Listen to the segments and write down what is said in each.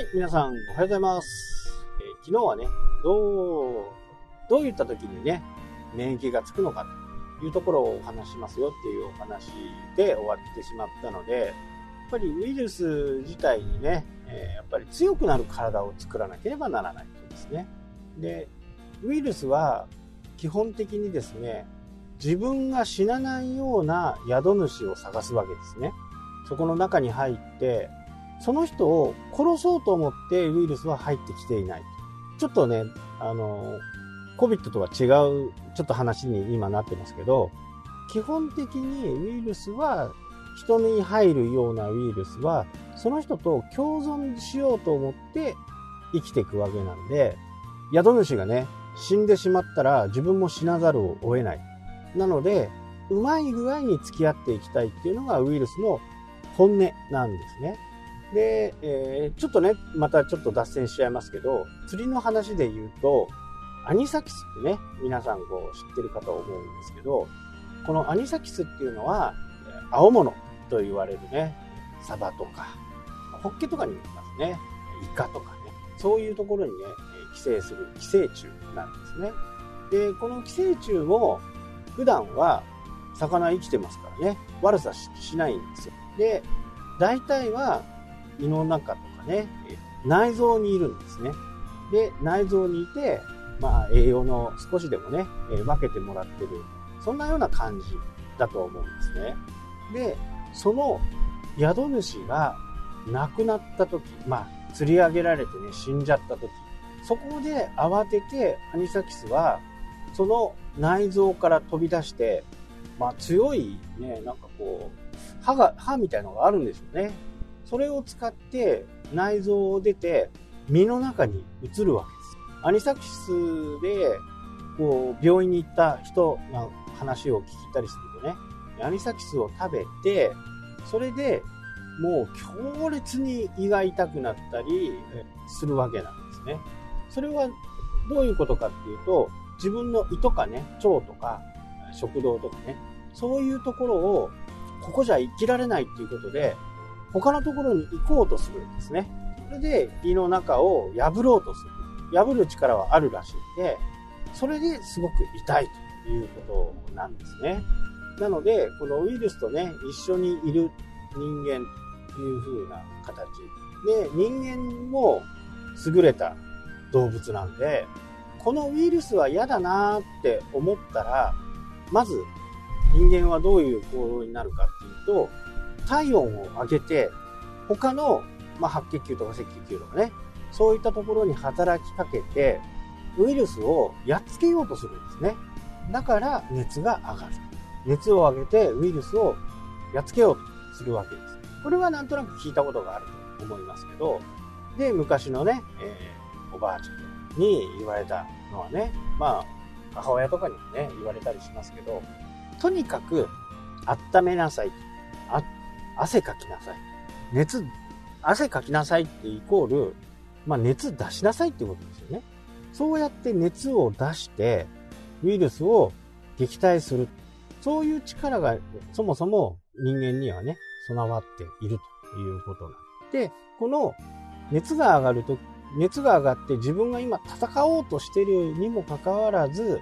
はい、皆さんおはようございます。えー昨日はね、どう、どういった時にね、免疫がつくのかというところをお話しますよっていうお話で終わってしまったので、やっぱりウイルス自体にね、えーやっぱり強くなる体を作らなければならないとですね。で、ウイルスは基本的にですね、自分が死なないような宿主を探すわけですね。そこの中に入って、その人を殺そうと思ってウイルスは入ってきていない。ちょっとね、あの、COVID とは違うちょっと話に今なってますけど、基本的にウイルスは人に入るようなウイルスはその人と共存しようと思って生きていくわけなんで、宿主がね、死んでしまったら自分も死なざるを得ない。なので、うまい具合に付き合っていきたいっていうのがウイルスの本音なんですね。で、えーちょっとね、またちょっと脱線しちゃいますけど、釣りの話で言うと、アニサキスってね、皆さんこう知ってるかと思うんですけど、このアニサキスっていうのは、青物と言われるね、サバとか、ホッケとかにもいますね、イカとかね、そういうところにね、寄生する寄生虫なんですね。で、この寄生虫も、普段は魚生きてますからね、悪さしないんですよ。で、大体は胃の中とかね、内臓にいるんですね。で、内臓にいて、まあ栄養の少しでもね、えー分けてもらってる、そんなような感じだと思うんですね。で、その宿主が亡くなった時、まあ釣り上げられてね、死んじゃった時、そこで慌ててアニサキスは、その内臓から飛び出して、まあ強いね、なんかこう、歯が、歯みたいのがあるんでしょうね。それを使って内臓を出て身の中に移るわけです。アニサキスで、こう、病院に行った人の話を聞いたりするとね、アニサキスを食べて、それでもう強烈に胃が痛くなったりするわけなんですね。それはどういうことかっていうと、自分の胃とかね、腸とか食道とかね、そういうところを、ここじゃ生きられないっていうことで、他のところに行こうとするんですね。それで胃の中を破ろうとする。破る力はあるらしいんで、それですごく痛いということなんですね。なので、このウイルスとね、一緒にいる人間という風な形。で、人間も優れた動物なんで、このウイルスは嫌だなーって思ったら、まず人間はどういう行動になるかっていうと、体温を上げて、他の、まあ、白血球とか赤血球とかね、そういったところに働きかけて、ウイルスをやっつけようとするんですね。だから熱が上がる。熱を上げてウイルスをやっつけようとするわけです。これはなんとなく聞いたことがあると思いますけど、で、昔のね、えーおばあちゃんに言われたのはね、まあ、母親とかにもね、言われたりしますけど、とにかく温めなさい。汗かきなさい。熱、汗かきなさいってイコール、まあ熱出しなさいってことですよね。そうやって熱を出して、ウイルスを撃退する。そういう力がそもそも人間にはね、備わっているということなんで、この熱が上がると、熱が上がって自分が今戦おうとしているにもかかわらず、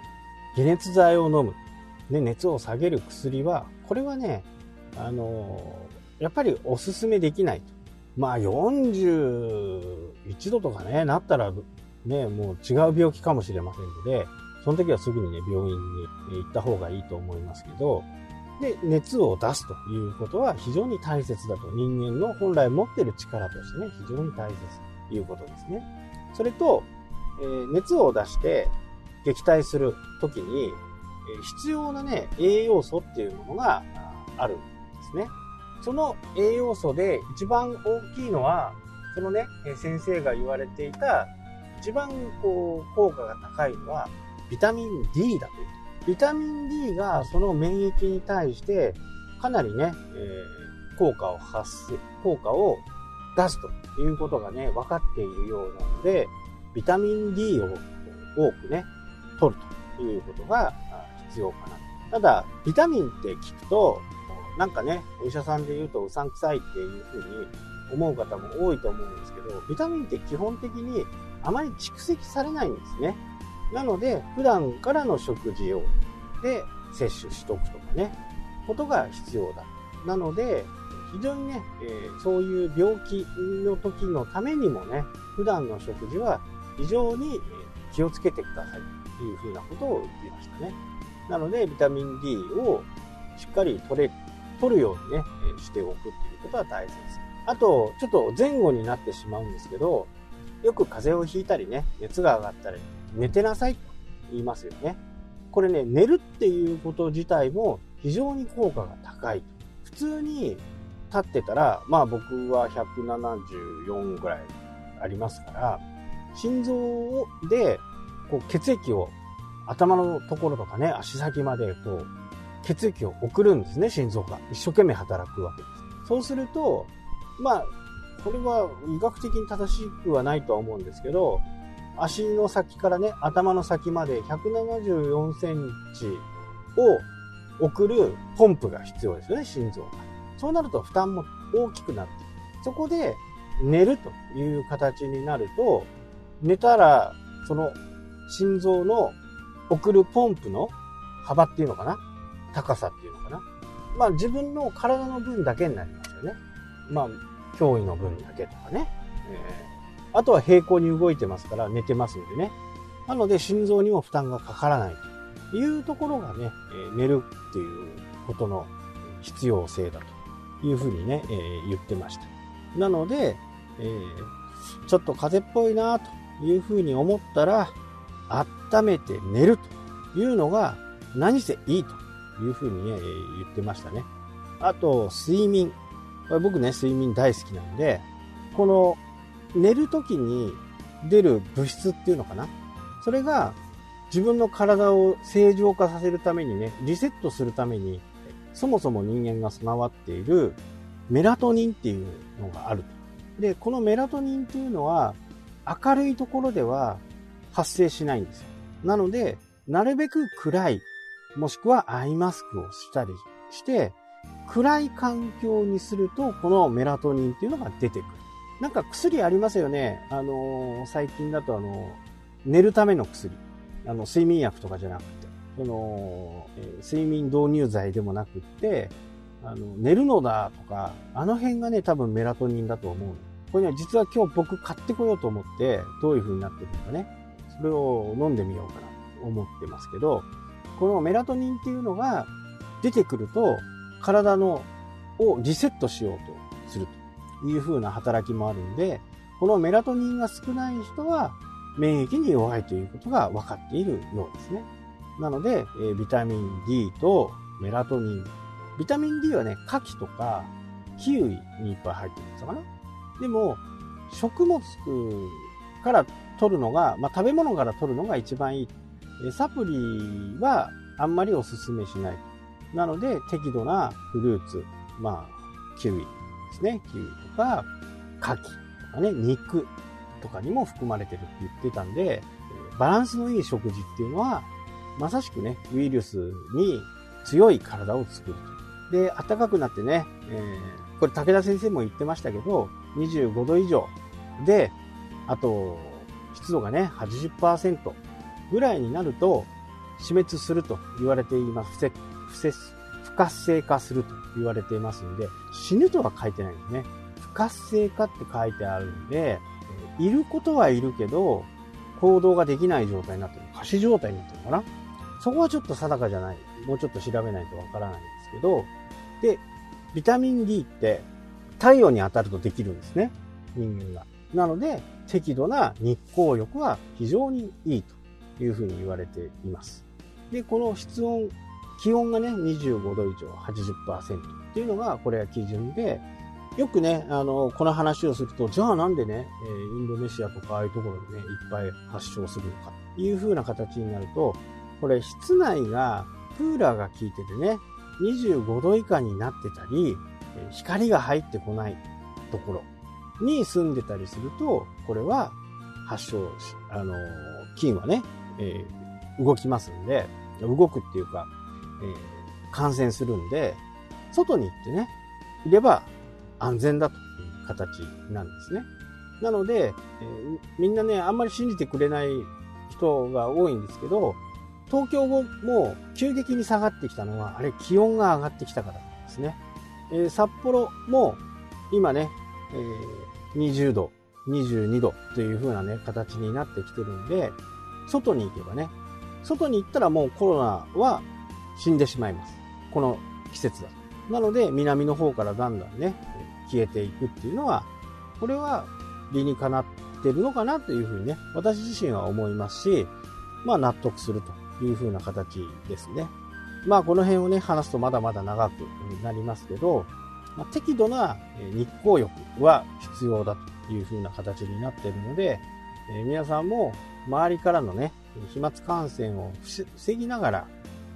解熱剤を飲む。で、熱を下げる薬は、これはね、あのやっぱりおすすめできないと。まあ41度とかね、なったらね、もう違う病気かもしれませんので、その時はすぐにね、病院に行った方がいいと思いますけど、で、熱を出すということは非常に大切だと。人間の本来持ってる力としてね、非常に大切ということですね。それと、えー熱を出して撃退するときに、えー必要なね、栄養素っていうものがあるんですね。その栄養素で一番大きいのは、そのね、先生が言われていた、一番こう、効果が高いのは、ビタミン D だという。ビタミン D がその免疫に対して、かなりね、えー効果を発す、効果を出すということがね、分かっているようなので、ビタミン D を多くね、取るということが必要かな。ただ、ビタミンって聞くと、なんかね、お医者さんで言うとうさんくさいっていうふうに思う方も多いと思うんですけど、ビタミンって基本的にあまり蓄積されないんですね。なので、普段からの食事をで摂取しとくとかね、ことが必要だ。なので、非常にね、えー、そういう病気の時のためにもね、普段の食事は非常に気をつけてくださいというふうなことを言っていましたね。なので、ビタミン D をしっかり取れ、取るようにね、えしておくっていうことは大切。あと、ちょっと前後になってしまうんですけど、よく風邪をひいたりね、熱が上がったり、寝てなさいと言いますよね。これね、寝るっていうこと自体も非常に効果が高い。普通に立ってたら、まあ僕は174ぐらいありますから、心臓でこう血液を頭のところとかね、足先までこう血液を送るんですね、心臓が。一生懸命働くわけです。そうすると、まあ、これは医学的に正しくはないとは思うんですけど、足の先からね、頭の先まで174センチを送るポンプが必要ですよね、心臓が。そうなると負担も大きくなって、そこで寝るという形になると、寝たら、その心臓の送るポンプの幅っていうのかな高さっていうのかなまあ自分の体の分だけになりますよね。まあ、脅威の分だけとかね。えー、あとは平行に動いてますから寝てますんでね。なので心臓にも負担がかからないというところがね、え、寝るっていうことの必要性だというふうにね、えー、言ってました。なので、えー、ちょっと風邪っぽいなというふうに思ったら、温めて寝るというのが何せいいというふうにね、言ってましたね。あと、睡眠。これ僕ね、睡眠大好きなんで、この寝る時に出る物質っていうのかな？それが自分の体を正常化させるためにね、リセットするために、そもそも人間が備わっているメラトニンっていうのがあると。で、このメラトニンっていうのは明るいところでは発生しないんですよ。なので、なるべく暗い、もしくはアイマスクをしたりして、暗い環境にすると、このメラトニンっていうのが出てくる。なんか薬ありますよね。あのー、最近だとあの、寝るための薬。あの、睡眠薬とかじゃなくて、その、え、睡眠導入剤でもなくって、あの、寝るのだとか、あの辺がね、多分メラトニンだと思う。これね、実は今日僕買ってこようと思って、どういう風になってるのかね、それを飲んでみようかなと思ってますけど、このメラトニンっていうのが出てくると、体のをリセットしようとするという風な働きもあるんで、このメラトニンが少ない人は免疫に弱いということが分かっているようですね。なので、えビタミン D とメラトニン。ビタミン D はね、牡蠣とかキウイにいっぱい入ってるんですかな。でも、食物から取るのが、まあ、食べ物から取るのが一番いい。サプリはあんまりお勧めしない。なので、適度なフルーツ、まあ、キウイですね。キウイとか、牡蠣とかね、肉とかにも含まれてるって言ってたんで、バランスのいい食事っていうのは、まさしくね、ウイルスに強い体を作ると。で、暖かくなってね、えー、これ武田先生も言ってましたけど、25度以上で、あと、湿度がね、80%ぐらいになると、死滅すると言われています。不不活性化すると言われていますんで、死ぬとは書いてないんですね。不活性化って書いてあるんで、いることはいるけど、行動ができない状態になってる。仮死状態になってるのかな？そこはちょっと定かじゃない。もうちょっと調べないとわからないんですけど、で、ビタミン D って太陽に当たるとできるんですね。人間が。なので、適度な日光浴は非常にいいというふうに言われています。で、この室温気温がね、25度以上80%っていうのが、これは基準で、よくね、あの、この話をすると、じゃあなんでね、インドネシアとかああいうところでね、いっぱい発症するのかっていう風な形になると、これ室内がクーラーが効いててね、25度以下になってたり、光が入ってこないところに住んでたりすると、これは発症し、あの、菌はね、えー、動きますんで、動くっていうか、えー、感染するんで、外に行ってね、いれば安全だという形なんですね。なので、えー、みんなね、あんまり信じてくれない人が多いんですけど、東京も急激に下がってきたのは、あれ気温が上がってきたからなんですね。えー、札幌も今ね、えー、20度、22度という風なね、形になってきてるんで、外に行けばね、外に行ったらもうコロナは死んでしまいます。この季節だと。なので、南の方からだんだんね、消えていくっていうのは、これは理にかなってるのかなというふうにね、私自身は思いますし、まあ納得するというふうな形ですね。まあこの辺をね、話すとまだまだ長くなりますけど、まあ、適度な日光浴は必要だというふうな形になっているので、え、皆さんも周りからのね、飛沫感染を防ぎながら、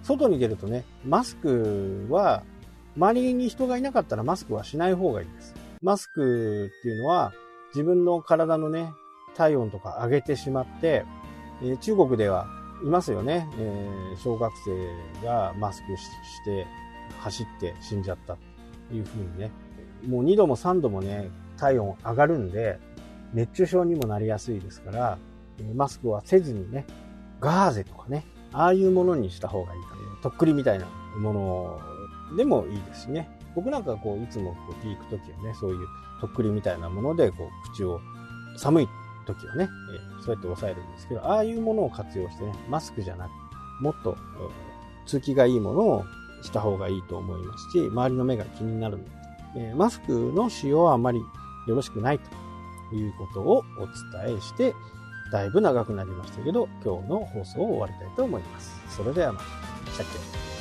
外に出るとね、マスクは、周りに人がいなかったらマスクはしない方がいいです。マスクっていうのは、自分の体のね、体温とか上げてしまって、え、中国ではいますよね、え、小学生がマスクして走って死んじゃったというふうにね、もう2度も3度もね、体温上がるんで、熱中症にもなりやすいですから、マスクはせずにね、ガーゼとかね、ああいうものにした方がいいかね。とっくりみたいなものでもいいですね。僕なんかこう、いつもこう、ピーク時はね、そういうとっくりみたいなもので、こう、口を、寒い時はね、そうやって抑えるんですけど、ああいうものを活用してね、マスクじゃなく、もっと、通気がいいものをした方がいいと思いますし、周りの目が気になるので、マスクの使用はあまりよろしくないということをお伝えして、だいぶ長くなりましたけど、今日の放送を終わりたいと思います。それではまた。したっけ